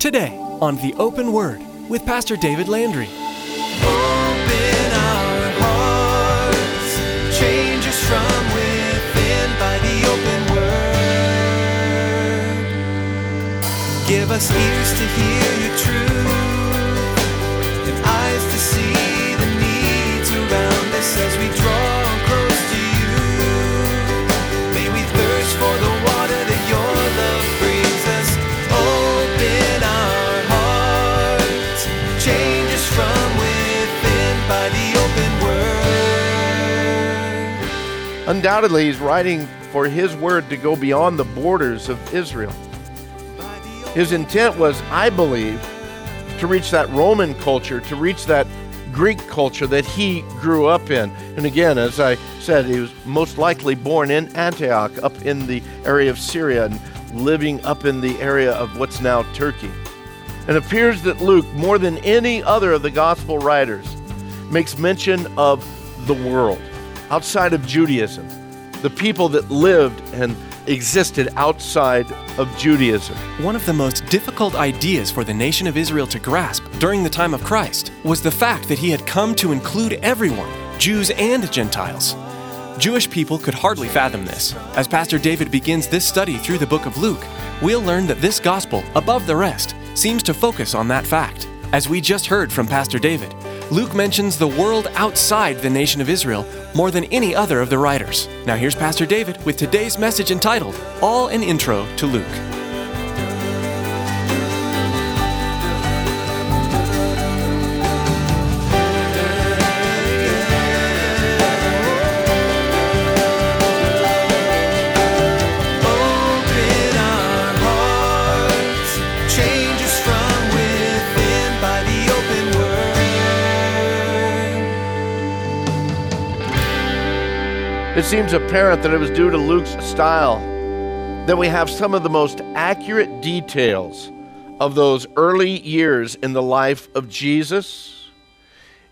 Today on The Open Word with Pastor David Landry. Open our hearts, change us from within by the open word. Give us ears to hear your truth and eyes to see Undoubtedly, he's writing for his word to go beyond the borders of Israel. His intent was, I believe, to reach that Roman culture, to reach that Greek culture that he grew up in. And again, as I said, he was most likely born in Antioch, up in the area of Syria, and living up in the area of what's now Turkey. It appears that Luke, more than any other of the gospel writers, makes mention of the world outside of Judaism, the people that lived and existed outside of Judaism. One of the most difficult ideas for the nation of Israel to grasp during the time of Christ was the fact that he had come to include everyone, Jews and Gentiles. Jewish people could hardly fathom this. As Pastor David begins this study through the book of Luke, we'll learn that this gospel, above the rest, seems to focus on that fact. As we just heard from Pastor David, Luke mentions the world outside the nation of Israel more than any other of the writers. Now here's Pastor David with today's message entitled All an Intro to Luke. It seems apparent that it was due to Luke's style that we have some of the most accurate details of those early years in the life of Jesus,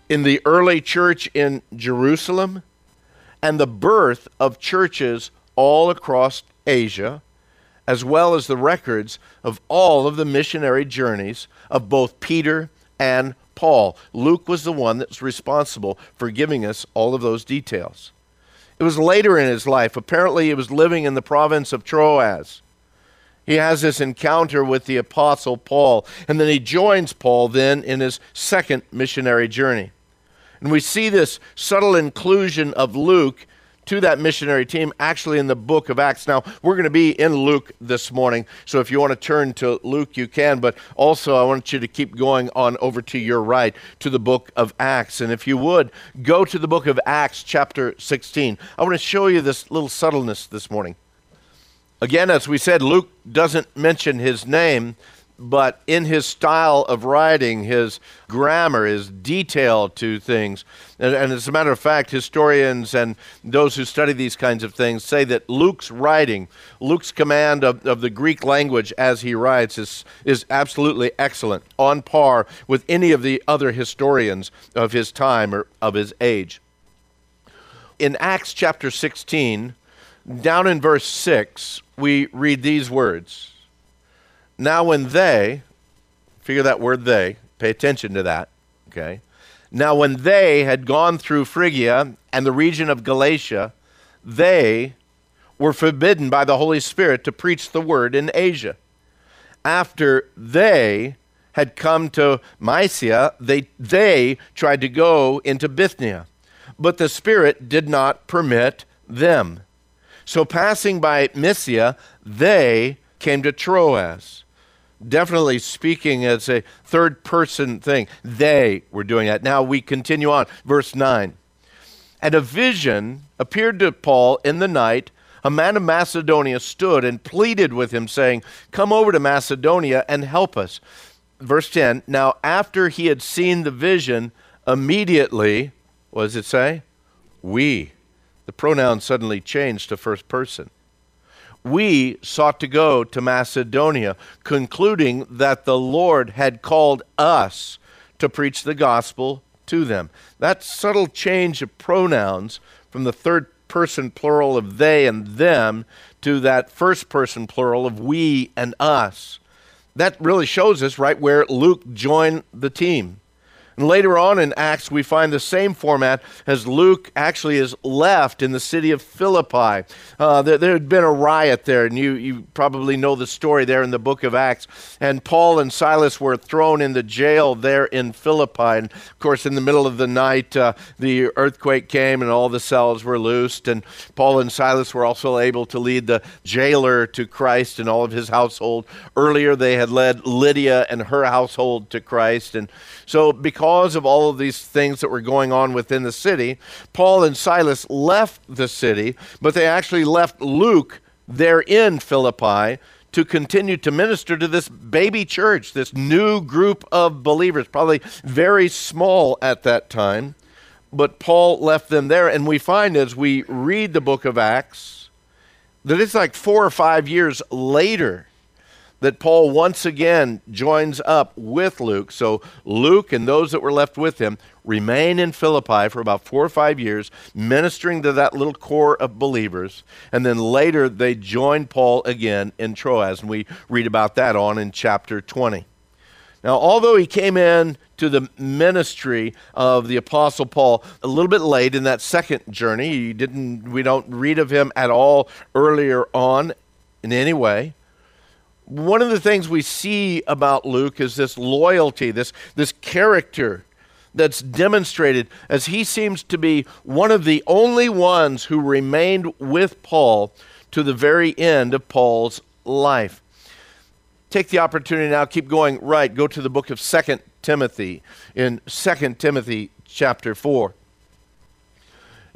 in the early church in Jerusalem, and the birth of churches all across Asia, as well as the records of all of the missionary journeys of both Peter and Paul. Luke was the one that's responsible for giving us all of those details. It was later in his life. Apparently, he was living in the province of Troas. He has this encounter with the apostle Paul, and then he joins Paul then in his second missionary journey. And we see this subtle inclusion of Luke to that missionary team actually in the book of Acts. Now, we're going to be in Luke this morning, so if you want to turn to Luke, you can, but also I want you to keep going on over to your right to the book of Acts. And if you would, go to the book of Acts, chapter 16. I want to show you this little subtleness this morning. Again, as we said, Luke doesn't mention his name, but in his style of writing, his grammar is detailed to things. And, and, as a matter of fact, historians and those who study these kinds of things say that Luke's writing, Luke's command of, of the Greek language as he writes, is, is absolutely excellent, on par with any of the other historians of his time or of his age. In Acts chapter 16, down in verse 6, we read these words. Now, when they, figure that word they, pay attention to that, okay? Now, when they had gone through Phrygia and the region of Galatia, they were forbidden by the Holy Spirit to preach the word in Asia. After they had come to Mysia, they, they tried to go into Bithynia, but the Spirit did not permit them. So, passing by Mysia, they came to Troas. Definitely speaking as a third person thing. They were doing that. Now we continue on. Verse 9. And a vision appeared to Paul in the night. A man of Macedonia stood and pleaded with him, saying, Come over to Macedonia and help us. Verse 10 Now, after he had seen the vision, immediately, what does it say? We. The pronoun suddenly changed to first person we sought to go to Macedonia, concluding that the Lord had called us to preach the gospel to them. That subtle change of pronouns from the third person plural of they and them to that first person plural of we and us. that really shows us right where Luke joined the team. And later on in Acts, we find the same format as Luke actually is left in the city of Philippi. Uh, there, there, had been a riot there, and you, you probably know the story there in the book of Acts. And Paul and Silas were thrown in the jail there in Philippi. And of course, in the middle of the night, uh, the earthquake came and all the cells were loosed. And Paul and Silas were also able to lead the jailer to Christ and all of his household. Earlier, they had led Lydia and her household to Christ. And so, because of all of these things that were going on within the city, Paul and Silas left the city, but they actually left Luke there in Philippi to continue to minister to this baby church, this new group of believers, probably very small at that time. But Paul left them there, and we find as we read the book of Acts that it's like four or five years later that Paul once again joins up with Luke. So Luke and those that were left with him remain in Philippi for about four or five years, ministering to that little core of believers. And then later they join Paul again in Troas. And we read about that on in chapter 20. Now, although he came in to the ministry of the apostle Paul a little bit late in that second journey, he didn't we don't read of him at all earlier on in any way one of the things we see about Luke is this loyalty, this, this character that's demonstrated as he seems to be one of the only ones who remained with Paul to the very end of Paul's life. Take the opportunity now, keep going right, go to the book of Second Timothy in Second Timothy chapter 4.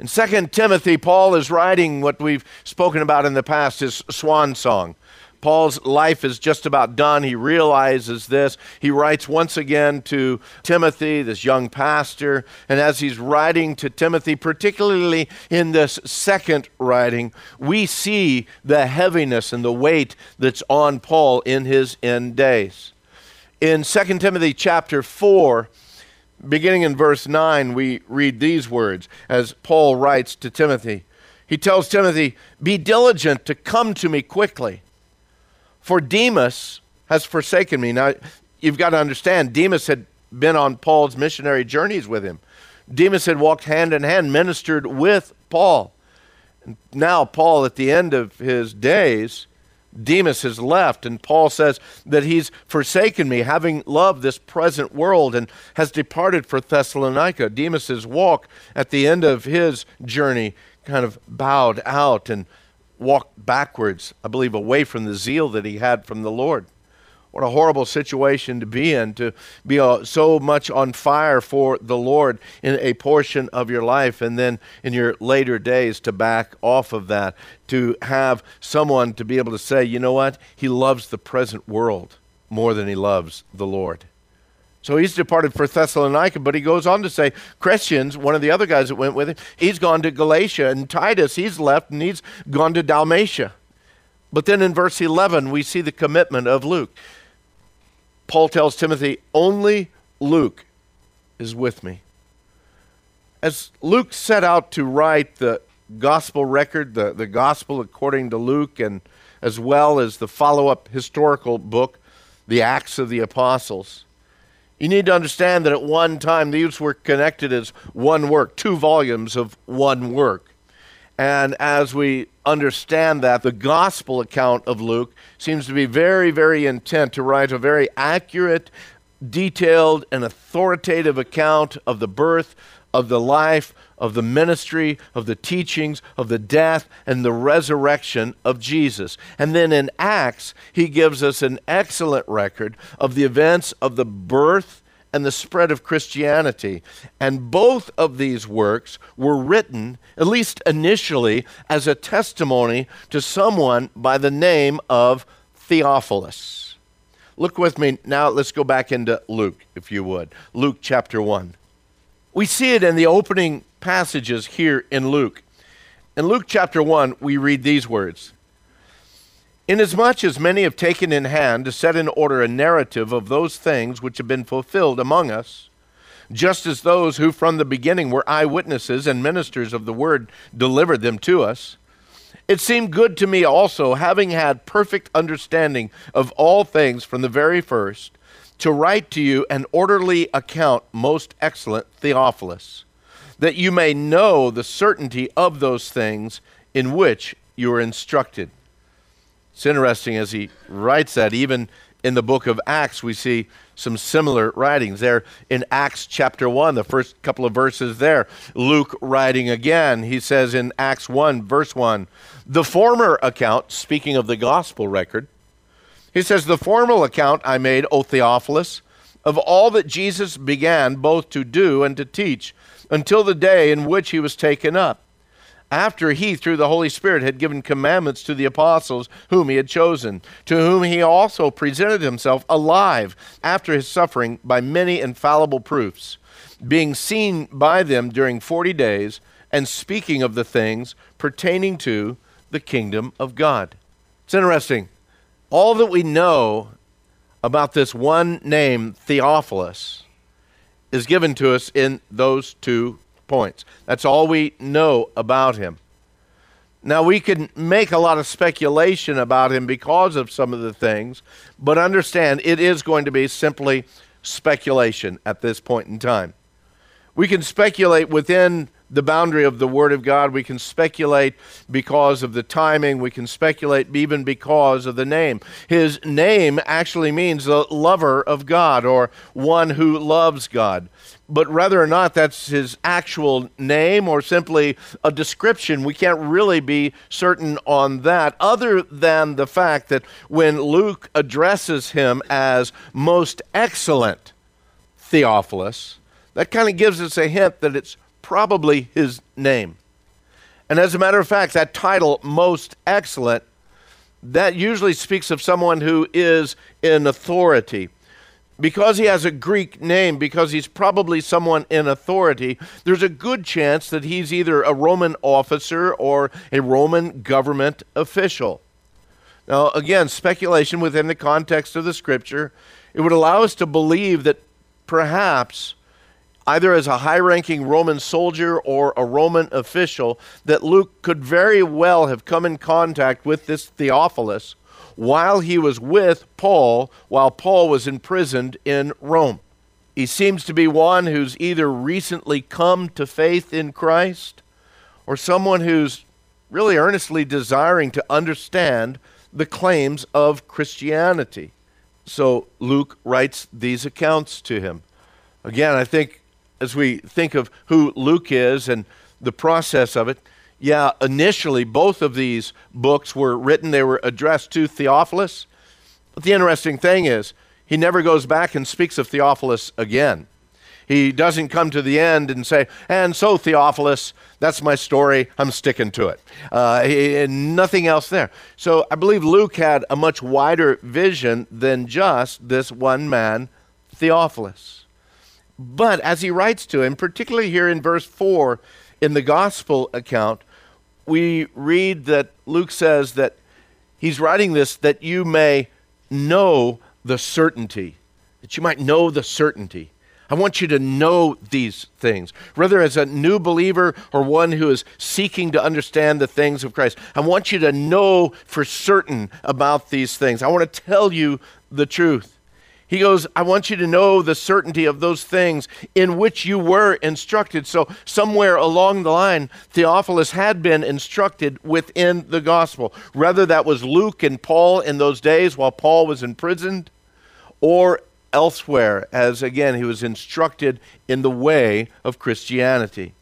In Second Timothy, Paul is writing what we've spoken about in the past, his swan song. Paul's life is just about done. He realizes this. He writes once again to Timothy, this young pastor, and as he's writing to Timothy, particularly in this second writing, we see the heaviness and the weight that's on Paul in his end days. In 2 Timothy chapter 4, beginning in verse 9, we read these words as Paul writes to Timothy. He tells Timothy, Be diligent to come to me quickly. For Demas has forsaken me. Now, you've got to understand, Demas had been on Paul's missionary journeys with him. Demas had walked hand in hand, ministered with Paul. And now, Paul, at the end of his days, Demas has left, and Paul says that he's forsaken me, having loved this present world, and has departed for Thessalonica. Demas's walk at the end of his journey kind of bowed out and walked backwards, I believe, away from the zeal that he had from the Lord. What a horrible situation to be in, to be uh, so much on fire for the Lord in a portion of your life, and then in your later days to back off of that, to have someone to be able to say, you know what, he loves the present world more than he loves the Lord. So he's departed for Thessalonica, but he goes on to say, Crescens, one of the other guys that went with him, he's gone to Galatia, and Titus, he's left and he's gone to Dalmatia. But then in verse 11, we see the commitment of Luke. Paul tells Timothy, Only Luke is with me. As Luke set out to write the gospel record, the, the gospel according to Luke, and as well as the follow up historical book, the Acts of the Apostles, you need to understand that at one time these were connected as one work, two volumes of one work. And as we understand that, the gospel account of Luke seems to be very, very intent to write a very accurate, detailed, and authoritative account of the birth, of the life, of the ministry, of the teachings, of the death, and the resurrection of Jesus. And then in Acts, he gives us an excellent record of the events of the birth and the spread of Christianity. And both of these works were written, at least initially, as a testimony to someone by the name of Theophilus. Look with me now, let's go back into Luke, if you would. Luke chapter 1. We see it in the opening passages here in Luke. In Luke chapter 1, we read these words Inasmuch as many have taken in hand to set in order a narrative of those things which have been fulfilled among us, just as those who from the beginning were eyewitnesses and ministers of the word delivered them to us, It seemed good to me also, having had perfect understanding of all things from the very first, to write to you an orderly account, most excellent Theophilus, that you may know the certainty of those things in which you are instructed. It's interesting as he writes that, even in the book of Acts, we see some similar writings. There in Acts chapter 1, the first couple of verses there, Luke writing again, he says in Acts 1, verse 1, the former account, speaking of the gospel record, he says, The formal account I made, O Theophilus, of all that Jesus began both to do and to teach until the day in which he was taken up after he, through the Holy Spirit, had given commandments to the apostles whom he had chosen, to whom he also presented himself alive after his suffering by many infallible proofs, being seen by them during forty days, and speaking of the things pertaining to the kingdom of God. It's interesting. All that we know about this one name, Theophilus, is given to us in those two points. That's all we know about him. Now, we can make a lot of speculation about him because of some of the things, but understand it is going to be simply speculation at this point in time. We can speculate within the boundary of the Word of God. We can speculate because of the timing. We can speculate even because of the name. His name actually means the lover of God or one who loves God. But whether or not that's his actual name or simply a description, we can't really be certain on that, other than the fact that when Luke addresses him as most excellent Theophilus, that kind of gives us a hint that it's probably his name. And as a matter of fact, that title, most excellent, that usually speaks of someone who is in authority. Because he has a Greek name, because he's probably someone in authority, there's a good chance that he's either a Roman officer or a Roman government official. Now, again, speculation within the context of the scripture, it would allow us to believe that perhaps either as a high ranking Roman soldier or a Roman official, that Luke could very well have come in contact with this Theophilus while he was with Paul, while Paul was imprisoned in Rome. He seems to be one who's either recently come to faith in Christ or someone who's really earnestly desiring to understand the claims of Christianity. So Luke writes these accounts to him. Again, I think as we think of who Luke is and the process of it, yeah, initially both of these books were written, they were addressed to Theophilus. But the interesting thing is, he never goes back and speaks of Theophilus again. He doesn't come to the end and say, and so Theophilus, that's my story, I'm sticking to it. Uh, he, nothing else there. So I believe Luke had a much wider vision than just this one man, Theophilus. But as he writes to him, particularly here in verse 4 in the gospel account, we read that Luke says that he's writing this that you may know the certainty, that you might know the certainty. I want you to know these things. Whether as a new believer or one who is seeking to understand the things of Christ, I want you to know for certain about these things. I want to tell you the truth. He goes, I want you to know the certainty of those things in which you were instructed. So, somewhere along the line, Theophilus had been instructed within the gospel. Whether that was Luke and Paul in those days while Paul was imprisoned, or elsewhere, as again, he was instructed in the way of Christianity.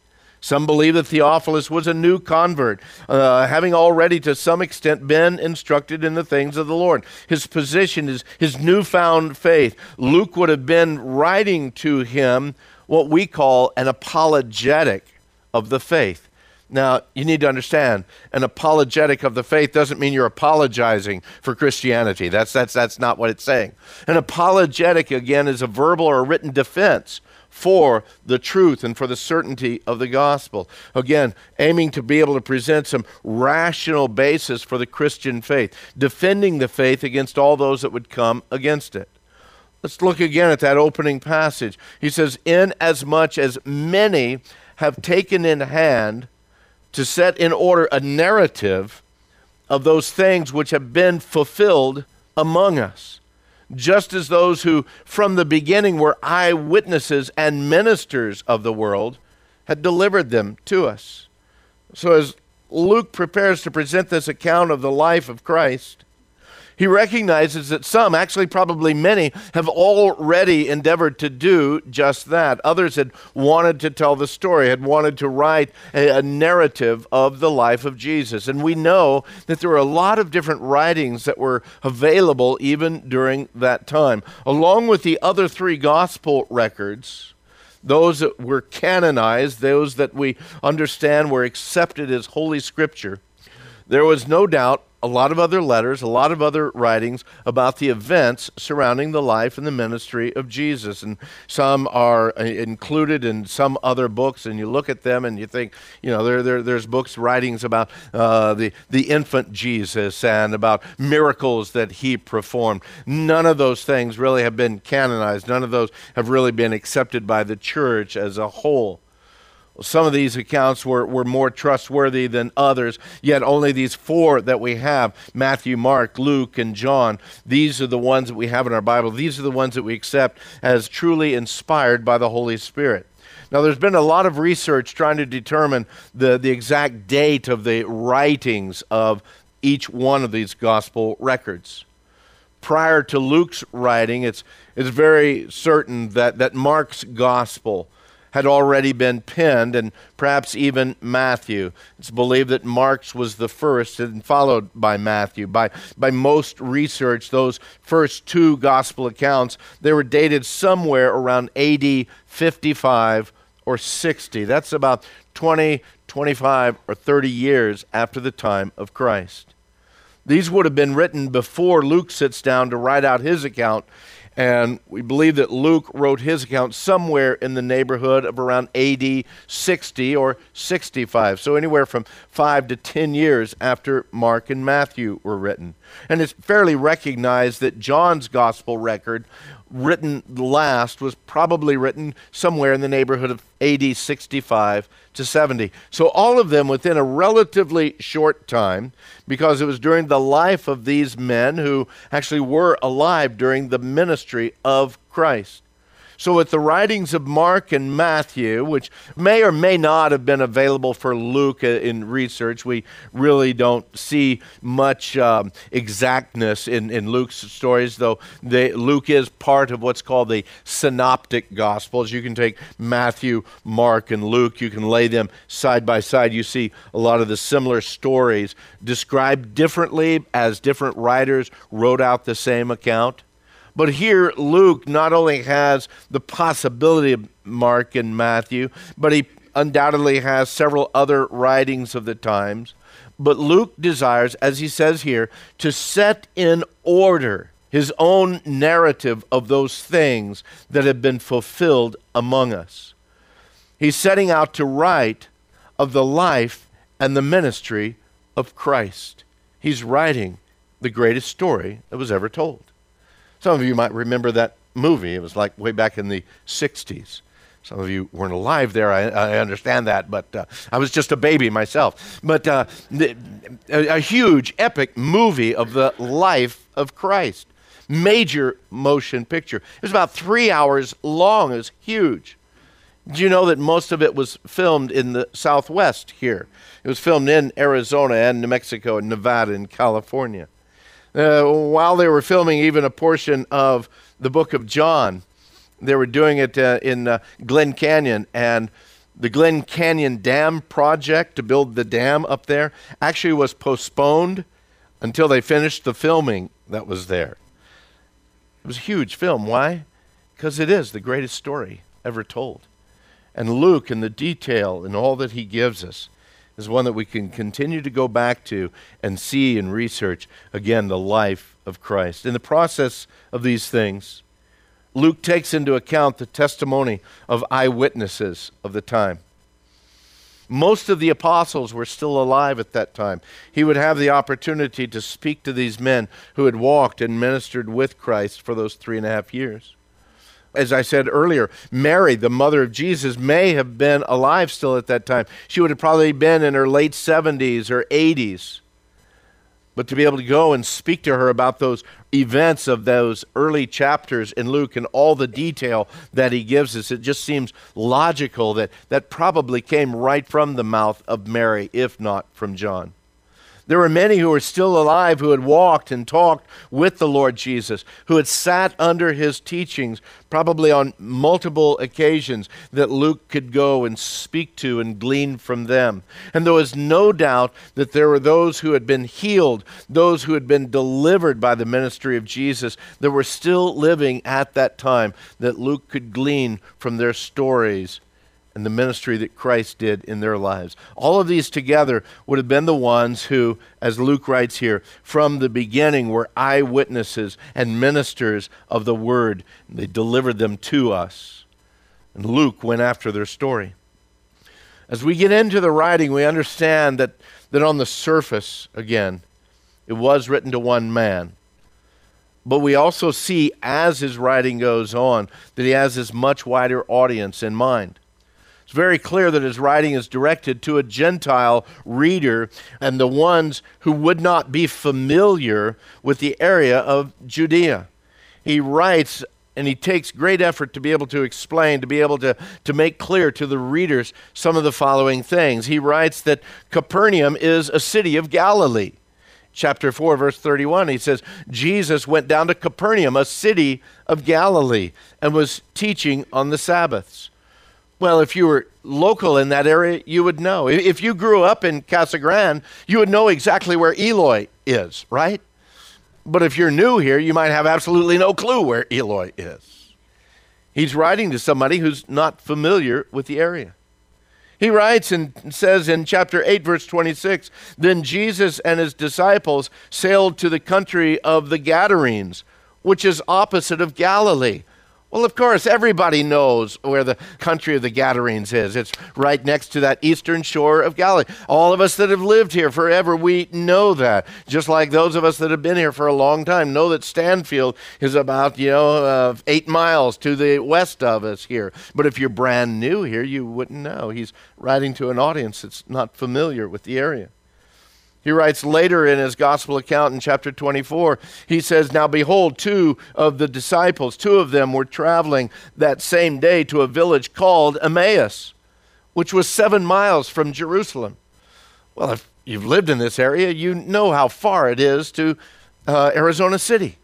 Some believe that Theophilus was a new convert, uh, having already to some extent been instructed in the things of the Lord. His position is his newfound faith. Luke would have been writing to him what we call an apologetic of the faith. Now, you need to understand, an apologetic of the faith doesn't mean you're apologizing for Christianity. That's, that's, that's not what it's saying. An apologetic, again, is a verbal or a written defense for the truth and for the certainty of the gospel. Again, aiming to be able to present some rational basis for the Christian faith, defending the faith against all those that would come against it. Let's look again at that opening passage. He says, Inasmuch as many have taken in hand to set in order a narrative of those things which have been fulfilled among us, just as those who from the beginning were eyewitnesses and ministers of the world had delivered them to us. So, as Luke prepares to present this account of the life of Christ, he recognizes that some, actually probably many, have already endeavored to do just that. Others had wanted to tell the story, had wanted to write a, a, narrative of the life of Jesus. And we know that there were a lot of different writings that were available even during that time. Along with the other three gospel records, those that were canonized, those that we understand were accepted as Holy Scripture, there was no doubt a lot of other letters, a lot of other writings about the events surrounding the life and the ministry of Jesus. And some are uh, included in some other books, and you look at them and you think, you know, there, there, there's books, writings about uh, the, the infant Jesus and about miracles that he performed. None of those things really have been canonized, none of those have really been accepted by the church as a whole. Some of these accounts were, were more trustworthy than others, yet only these four that we have Matthew, Mark, Luke, and John these are the ones that we have in our Bible. These are the ones that we accept as truly inspired by the Holy Spirit. Now, there's been a lot of research trying to determine the, the exact date of the writings of each one of these gospel records. Prior to Luke's writing, it's, it's very certain that, that Mark's gospel had already been penned, and perhaps even Matthew. It's believed that Mark's was the first and followed by Matthew. By, by most research, those first two gospel accounts, they were dated somewhere around AD 55 or 60. That's about 20, 25, or 30 years after the time of Christ. These would have been written before Luke sits down to write out his account and we believe that Luke wrote his account somewhere in the neighborhood of around AD 60 or 65. So anywhere from five to 10 years after Mark and Matthew were written. And it's fairly recognized that John's gospel record written last was probably written somewhere in the neighborhood of AD 65 to 70. So all of them within a relatively short time, because it was during the life of these men who actually were alive during the ministry of Christ. So, with the writings of Mark and Matthew, which may or may not have been available for Luke in research, we really don't see much um, exactness in, in Luke's stories, though they, Luke is part of what's called the synoptic gospels. You can take Matthew, Mark, and Luke, you can lay them side by side. You see a lot of the similar stories described differently as different writers wrote out the same account. But here, Luke not only has the possibility of Mark and Matthew, but he undoubtedly has several other writings of the times. But Luke desires, as he says here, to set in order his own narrative of those things that have been fulfilled among us. He's setting out to write of the life and the ministry of Christ. He's writing the greatest story that was ever told. Some of you might remember that movie. It was like way back in the 60s. Some of you weren't alive there, I, I understand that, but uh, I was just a baby myself. But uh, a, a huge, epic movie of the life of Christ. Major motion picture. It was about three hours long. It was huge. Do you know that most of it was filmed in the Southwest here? It was filmed in Arizona and New Mexico and Nevada and California uh, while they were filming even a portion of the book of John. They were doing it uh, in uh, Glen Canyon, and the Glen Canyon Dam project to build the dam up there actually was postponed until they finished the filming that was there. It was a huge film. Why? Because it is the greatest story ever told. And Luke, and the detail and all that he gives us, is one that we can continue to go back to and see and research again the life of Christ. In the process of these things, Luke takes into account the testimony of eyewitnesses of the time. Most of the apostles were still alive at that time. He would have the opportunity to speak to these men who had walked and ministered with Christ for those three and a half years as I said earlier, Mary, the mother of Jesus, may have been alive still at that time. She would have probably been in her late 70s or 80s. But to be able to go and speak to her about those events of those early chapters in Luke and all the detail that he gives us, it just seems logical that that probably came right from the mouth of Mary, if not from John. There were many who were still alive who had walked and talked with the Lord Jesus, who had sat under his teachings, probably on multiple occasions, that Luke could go and speak to and glean from them. And there was no doubt that there were those who had been healed, those who had been delivered by the ministry of Jesus, that were still living at that time, that Luke could glean from their stories and the ministry that Christ did in their lives. All of these together would have been the ones who, as Luke writes here, from the beginning were eyewitnesses and ministers of the word. They delivered them to us. And Luke went after their story. As we get into the writing, we understand that, that on the surface, again, it was written to one man. But we also see as his writing goes on that he has this much wider audience in mind. It's very clear that his writing is directed to a Gentile reader and the ones who would not be familiar with the area of Judea. He writes and he takes great effort to be able to explain, to be able to, to make clear to the readers some of the following things. He writes that Capernaum is a city of Galilee. Chapter 4, verse 31, he says, Jesus went down to Capernaum, a city of Galilee, and was teaching on the Sabbaths. Well, if you were local in that area, you would know. If you grew up in Casa Grande, you would know exactly where Eloy is, right? But if you're new here, you might have absolutely no clue where Eloy is. He's writing to somebody who's not familiar with the area. He writes and says in chapter 8, verse 26 Then Jesus and his disciples sailed to the country of the Gadarenes, which is opposite of Galilee. Well, of course, everybody knows where the country of the Gadarenes is. It's right next to that eastern shore of Galilee. All of us that have lived here forever, we know that. Just like those of us that have been here for a long time know that Stanfield is about, you know, uh, eight miles to the west of us here. But if you're brand new here, you wouldn't know. He's writing to an audience that's not familiar with the area. He writes later in his gospel account in chapter 24, he says, Now behold, two of the disciples, two of them were traveling that same day to a village called Emmaus, which was seven miles from Jerusalem. Well, if you've lived in this area, you know how far it is to uh, Arizona City.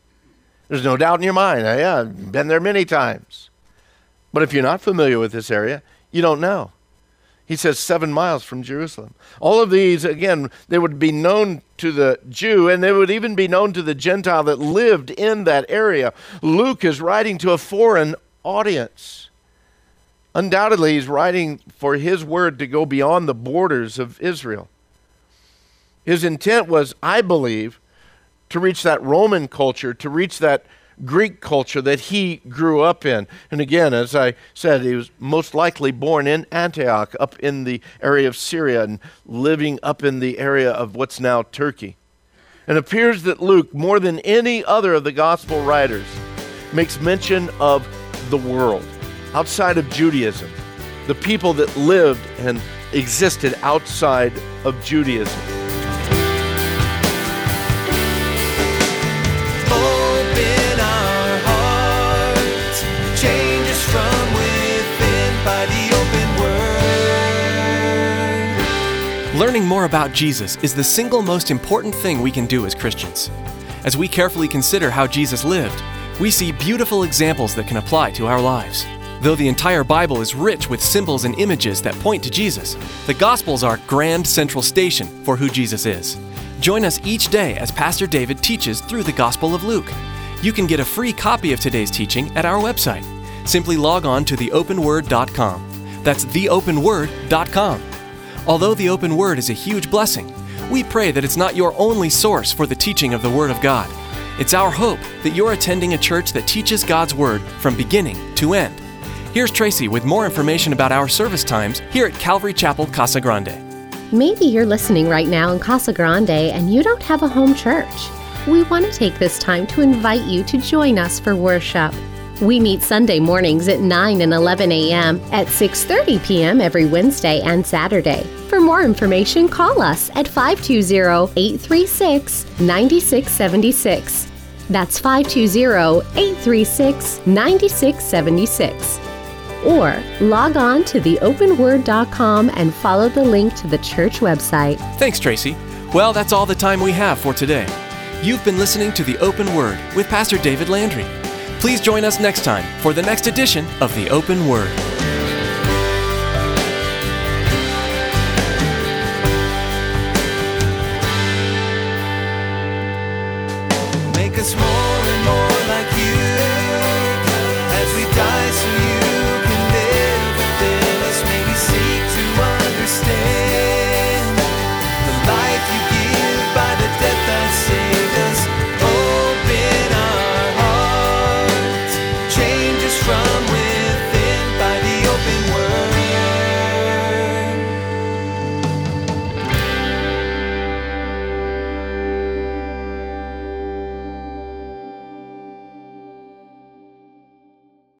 There's no doubt in your mind. Yeah, I've been there many times. But if you're not familiar with this area, you don't know. He says seven miles from Jerusalem. All of these, again, they would be known to the Jew and they would even be known to the Gentile that lived in that area. Luke is writing to a foreign audience. Undoubtedly, he's writing for his word to go beyond the borders of Israel. His intent was, I believe, to reach that Roman culture, to reach that Greek culture that he grew up in. And again, as I said, he was most likely born in Antioch, up in the area of Syria, and living up in the area of what's now Turkey. And it appears that Luke, more than any other of the gospel writers, makes mention of the world outside of Judaism, the people that lived and existed outside of Judaism. Learning more about Jesus is the single most important thing we can do as Christians. As we carefully consider how Jesus lived, we see beautiful examples that can apply to our lives. Though the entire Bible is rich with symbols and images that point to Jesus, the Gospels are grand central station for who Jesus is. Join us each day as Pastor David teaches through the Gospel of Luke. You can get a free copy of today's teaching at our website. Simply log on to theopenword.com. That's theopenword.com. Although the open word is a huge blessing, we pray that it's not your only source for the teaching of the Word of God. It's our hope that you're attending a church that teaches God's Word from beginning to end. Here's Tracy with more information about our service times here at Calvary Chapel Casa Grande. Maybe you're listening right now in Casa Grande and you don't have a home church. We want to take this time to invite you to join us for worship. We meet Sunday mornings at 9 and 11 a.m., at 6:30 p.m. every Wednesday and Saturday. For more information, call us at 520-836-9676. That's 520-836-9676. Or log on to theopenword.com and follow the link to the church website. Thanks, Tracy. Well, that's all the time we have for today. You've been listening to The Open Word with Pastor David Landry. Please join us next time for the next edition of The Open Word.